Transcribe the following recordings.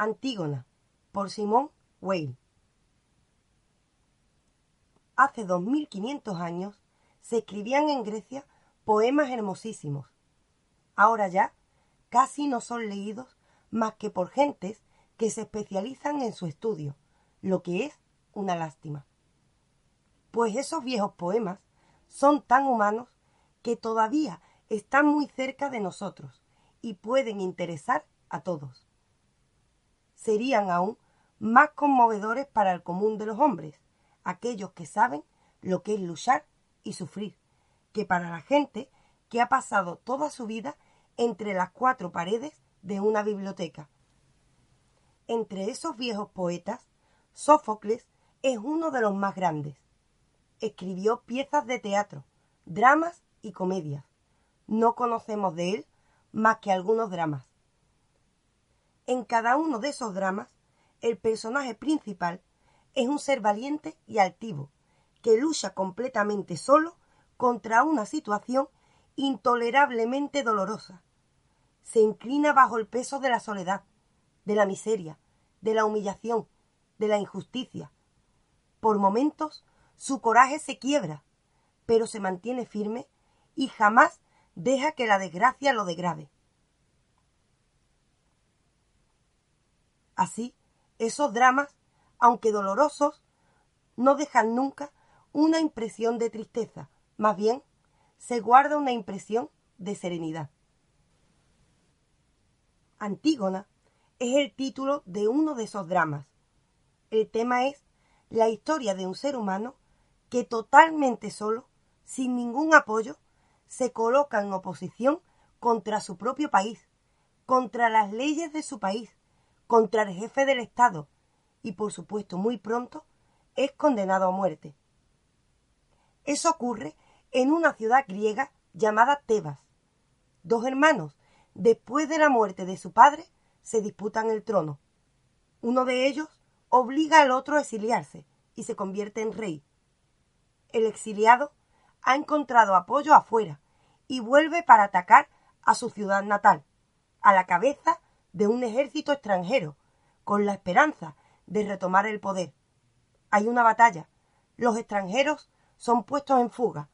Antígona, por Simón Weil. Hace 2500 años se escribían en Grecia poemas hermosísimos. Ahora ya casi no son leídos más que por gentes que se especializan en su estudio, lo que es una lástima. Pues esos viejos poemas son tan humanos que todavía están muy cerca de nosotros y pueden interesar a todos. Serían aún más conmovedores para el común de los hombres, aquellos que saben lo que es luchar y sufrir, que para la gente que ha pasado toda su vida entre las cuatro paredes de una biblioteca. Entre esos viejos poetas, Sófocles es uno de los más grandes. Escribió piezas de teatro, dramas y comedias. No conocemos de él más que algunos dramas. En cada uno de esos dramas, el personaje principal es un ser valiente y altivo, que lucha completamente solo contra una situación intolerablemente dolorosa. Se inclina bajo el peso de la soledad, de la miseria, de la humillación, de la injusticia. Por momentos su coraje se quiebra, pero se mantiene firme y jamás deja que la desgracia lo degrade. Así, esos dramas, aunque dolorosos, no dejan nunca una impresión de tristeza, más bien se guarda una impresión de serenidad. Antígona es el título de uno de esos dramas. El tema es la historia de un ser humano que totalmente solo, sin ningún apoyo, se coloca en oposición contra su propio país, contra las leyes de su país, contra el jefe del Estado y, por supuesto, muy pronto, es condenado a muerte. Eso ocurre en una ciudad griega llamada Tebas. Dos hermanos, después de la muerte de su padre, se disputan el trono. Uno de ellos obliga al otro a exiliarse y se convierte en rey. El exiliado ha encontrado apoyo afuera y vuelve para atacar a su ciudad natal, a la cabeza de un ejército extranjero, con la esperanza de retomar el poder. Hay una batalla. Los extranjeros son puestos en fuga,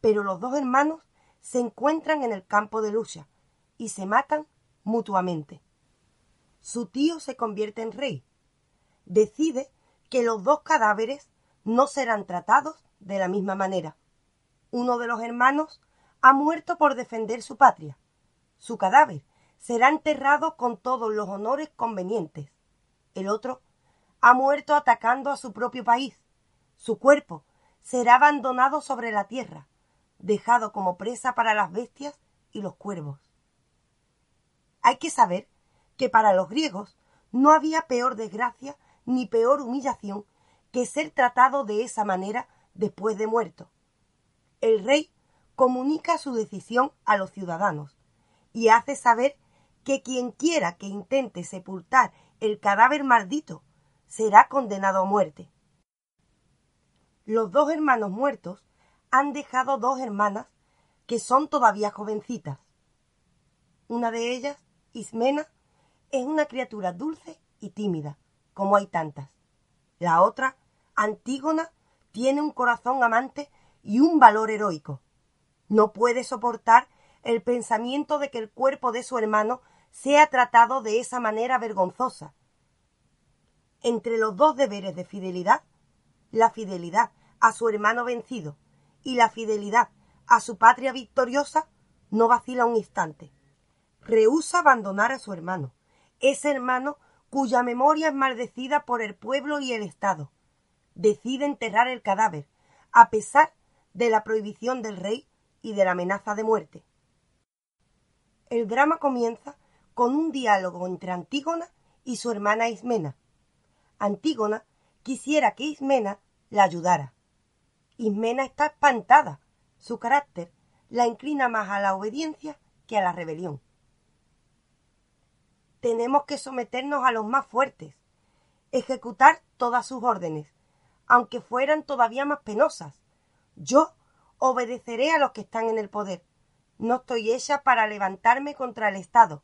pero los dos hermanos se encuentran en el campo de lucha y se matan mutuamente. Su tío se convierte en rey. Decide que los dos cadáveres no serán tratados de la misma manera. Uno de los hermanos ha muerto por defender su patria. Su cadáver será enterrado con todos los honores convenientes. El otro ha muerto atacando a su propio país. Su cuerpo será abandonado sobre la tierra, dejado como presa para las bestias y los cuervos. Hay que saber que para los griegos no había peor desgracia ni peor humillación que ser tratado de esa manera después de muerto. El rey comunica su decisión a los ciudadanos y hace saber que quien quiera que intente sepultar el cadáver maldito será condenado a muerte. Los dos hermanos muertos han dejado dos hermanas que son todavía jovencitas. Una de ellas, Ismena, es una criatura dulce y tímida, como hay tantas. La otra, Antígona, tiene un corazón amante y un valor heroico. No puede soportar el pensamiento de que el cuerpo de su hermano sea tratado de esa manera vergonzosa. Entre los dos deberes de fidelidad, la fidelidad a su hermano vencido y la fidelidad a su patria victoriosa, no vacila un instante. Rehúsa abandonar a su hermano, ese hermano cuya memoria es maldecida por el pueblo y el Estado. Decide enterrar el cadáver, a pesar de la prohibición del rey y de la amenaza de muerte. El drama comienza con un diálogo entre Antígona y su hermana Ismena. Antígona quisiera que Ismena la ayudara. Ismena está espantada. Su carácter la inclina más a la obediencia que a la rebelión. Tenemos que someternos a los más fuertes, ejecutar todas sus órdenes, aunque fueran todavía más penosas. Yo obedeceré a los que están en el poder. No estoy hecha para levantarme contra el Estado.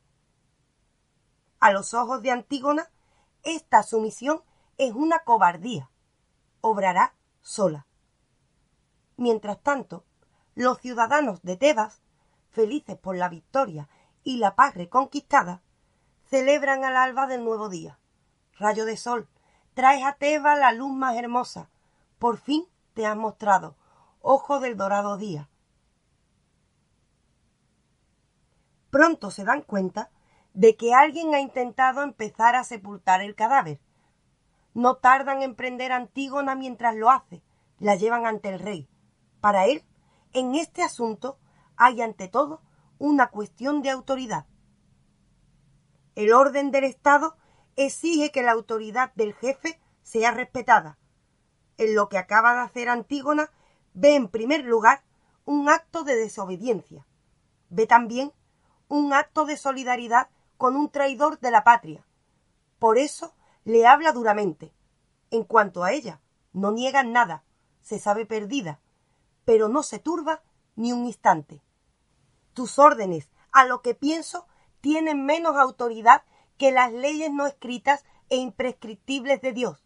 A los ojos de Antígona, esta sumisión es una cobardía. Obrará sola. Mientras tanto, los ciudadanos de Tebas, felices por la victoria y la paz reconquistada, celebran al alba del nuevo día. Rayo de sol, traes a Tebas la luz más hermosa. Por fin te has mostrado, ojo del dorado día. Pronto se dan cuenta de que alguien ha intentado empezar a sepultar el cadáver. No tardan en prender a Antígona mientras lo hace, la llevan ante el rey. Para él, en este asunto hay ante todo una cuestión de autoridad. El orden del Estado exige que la autoridad del jefe sea respetada. En lo que acaba de hacer Antígona, ve en primer lugar un acto de desobediencia. Ve también un acto de solidaridad con un traidor de la patria. Por eso le habla duramente. En cuanto a ella, no niega nada, se sabe perdida, pero no se turba ni un instante. Tus órdenes, a lo que pienso, tienen menos autoridad que las leyes no escritas e imprescriptibles de Dios.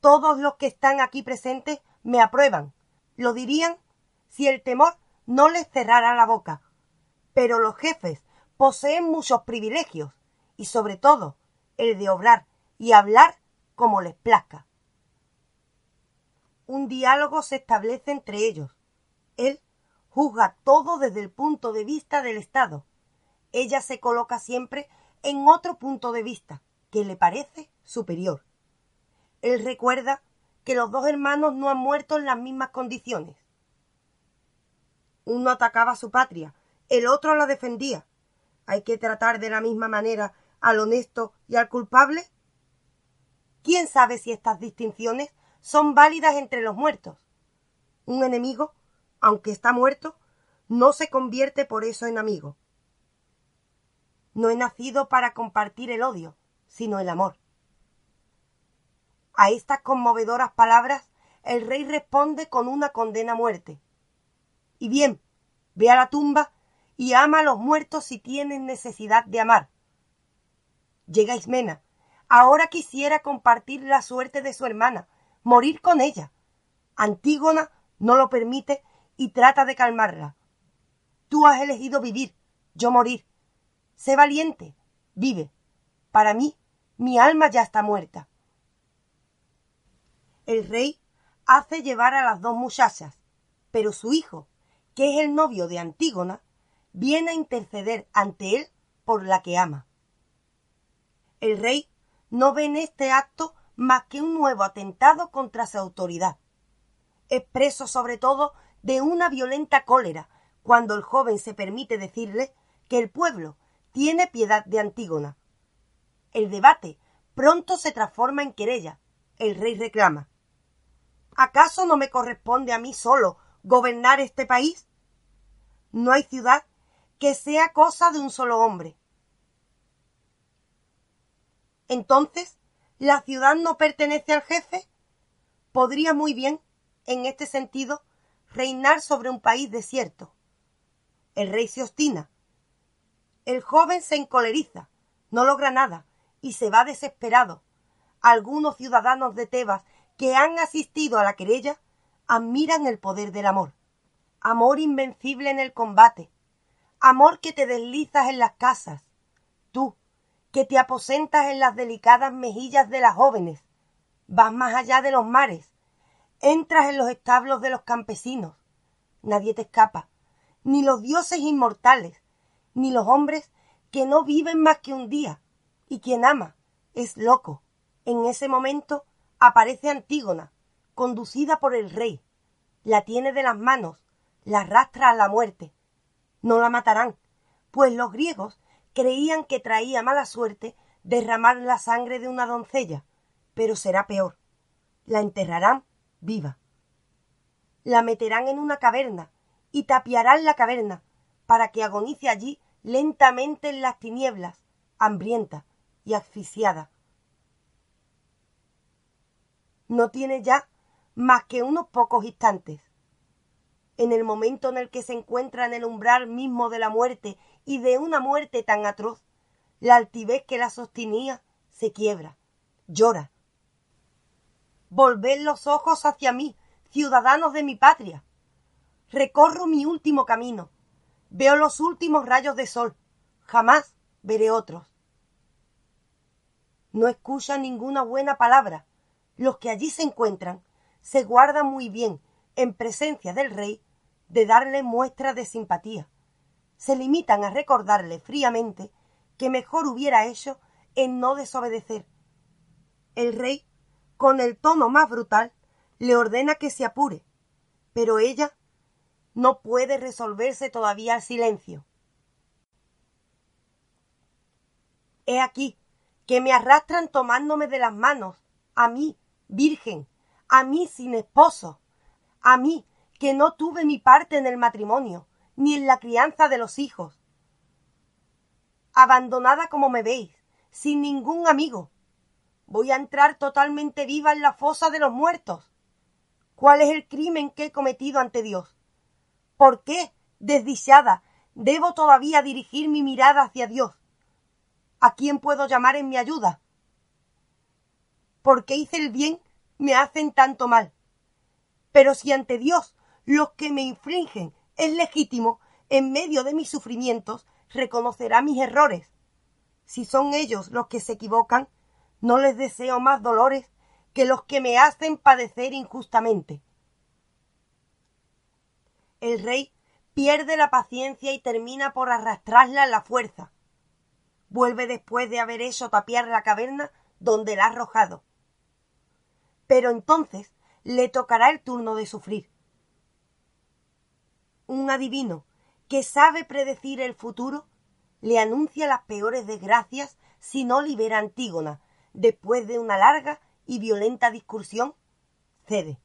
Todos los que están aquí presentes me aprueban. Lo dirían si el temor no les cerrara la boca. Pero los jefes poseen muchos privilegios y sobre todo el de obrar y hablar como les plazca. Un diálogo se establece entre ellos. Él juzga todo desde el punto de vista del Estado. Ella se coloca siempre en otro punto de vista que le parece superior. Él recuerda que los dos hermanos no han muerto en las mismas condiciones. Uno atacaba a su patria, el otro la defendía. ¿Hay que tratar de la misma manera al honesto y al culpable? ¿Quién sabe si estas distinciones son válidas entre los muertos? Un enemigo aunque está muerto, no se convierte por eso en amigo. No he nacido para compartir el odio, sino el amor. A estas conmovedoras palabras el rey responde con una condena a muerte. Y bien, ve a la tumba y ama a los muertos si tienen necesidad de amar. Llega Ismena. Ahora quisiera compartir la suerte de su hermana, morir con ella. Antígona no lo permite y trata de calmarla. Tú has elegido vivir, yo morir. Sé valiente, vive. Para mí, mi alma ya está muerta. El rey hace llevar a las dos muchachas, pero su hijo, que es el novio de Antígona, viene a interceder ante él por la que ama. El rey no ve en este acto más que un nuevo atentado contra su autoridad, expreso sobre todo de una violenta cólera cuando el joven se permite decirle que el pueblo tiene piedad de Antígona. El debate pronto se transforma en querella. El rey reclama ¿Acaso no me corresponde a mí solo gobernar este país? No hay ciudad que sea cosa de un solo hombre. Entonces, ¿la ciudad no pertenece al jefe? Podría muy bien, en este sentido, reinar sobre un país desierto. El rey se obstina. El joven se encoleriza, no logra nada y se va desesperado. Algunos ciudadanos de Tebas que han asistido a la querella admiran el poder del amor. Amor invencible en el combate. Amor que te deslizas en las casas. Tú, que te aposentas en las delicadas mejillas de las jóvenes. Vas más allá de los mares Entras en los establos de los campesinos. Nadie te escapa. Ni los dioses inmortales, ni los hombres que no viven más que un día. Y quien ama es loco. En ese momento aparece Antígona, conducida por el rey. La tiene de las manos, la arrastra a la muerte. No la matarán, pues los griegos creían que traía mala suerte derramar la sangre de una doncella, pero será peor. La enterrarán viva. La meterán en una caverna y tapiarán la caverna para que agonice allí lentamente en las tinieblas, hambrienta y asfixiada. No tiene ya más que unos pocos instantes. En el momento en el que se encuentra en el umbral mismo de la muerte y de una muerte tan atroz, la altivez que la sostenía se quiebra, llora. Volved los ojos hacia mí, ciudadanos de mi patria. Recorro mi último camino. Veo los últimos rayos de sol. Jamás veré otros. No escuchan ninguna buena palabra. Los que allí se encuentran se guardan muy bien, en presencia del rey, de darle muestra de simpatía. Se limitan a recordarle fríamente que mejor hubiera hecho en no desobedecer. El rey, con el tono más brutal, le ordena que se apure, pero ella no puede resolverse todavía al silencio. He aquí que me arrastran tomándome de las manos, a mí, virgen, a mí sin esposo, a mí que no tuve mi parte en el matrimonio, ni en la crianza de los hijos. Abandonada como me veis, sin ningún amigo. Voy a entrar totalmente viva en la fosa de los muertos. ¿Cuál es el crimen que he cometido ante Dios? ¿Por qué, desdichada, debo todavía dirigir mi mirada hacia Dios? ¿A quién puedo llamar en mi ayuda? Porque hice el bien, me hacen tanto mal. Pero si ante Dios los que me infringen es legítimo, en medio de mis sufrimientos, reconocerá mis errores. Si son ellos los que se equivocan, no les deseo más dolores que los que me hacen padecer injustamente el rey pierde la paciencia y termina por arrastrarla en la fuerza. Vuelve después de haber hecho tapiar la caverna donde la ha arrojado. Pero entonces le tocará el turno de sufrir. Un adivino que sabe predecir el futuro le anuncia las peores desgracias si no libera a Antígona después de una larga y violenta discusión. Cede.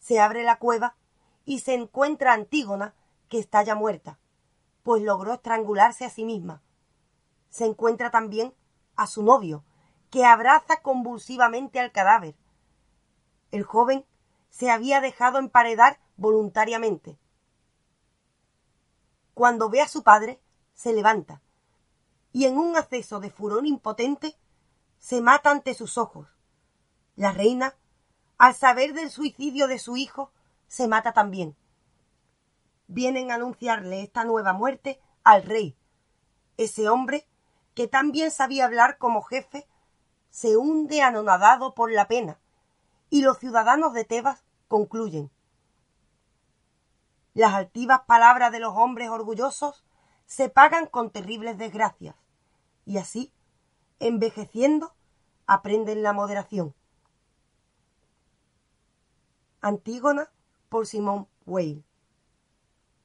Se abre la cueva y se encuentra Antígona, que está ya muerta, pues logró estrangularse a sí misma. Se encuentra también a su novio, que abraza convulsivamente al cadáver. El joven se había dejado emparedar voluntariamente. Cuando ve a su padre, se levanta y en un acceso de furor impotente se mata ante sus ojos. La reina, al saber del suicidio de su hijo, se mata también. Vienen a anunciarle esta nueva muerte al rey. Ese hombre, que también sabía hablar como jefe, se hunde anonadado por la pena, y los ciudadanos de Tebas concluyen. Las altivas palabras de los hombres orgullosos se pagan con terribles desgracias, y así, envejeciendo, aprenden la moderación. Antígona por Simone Weil.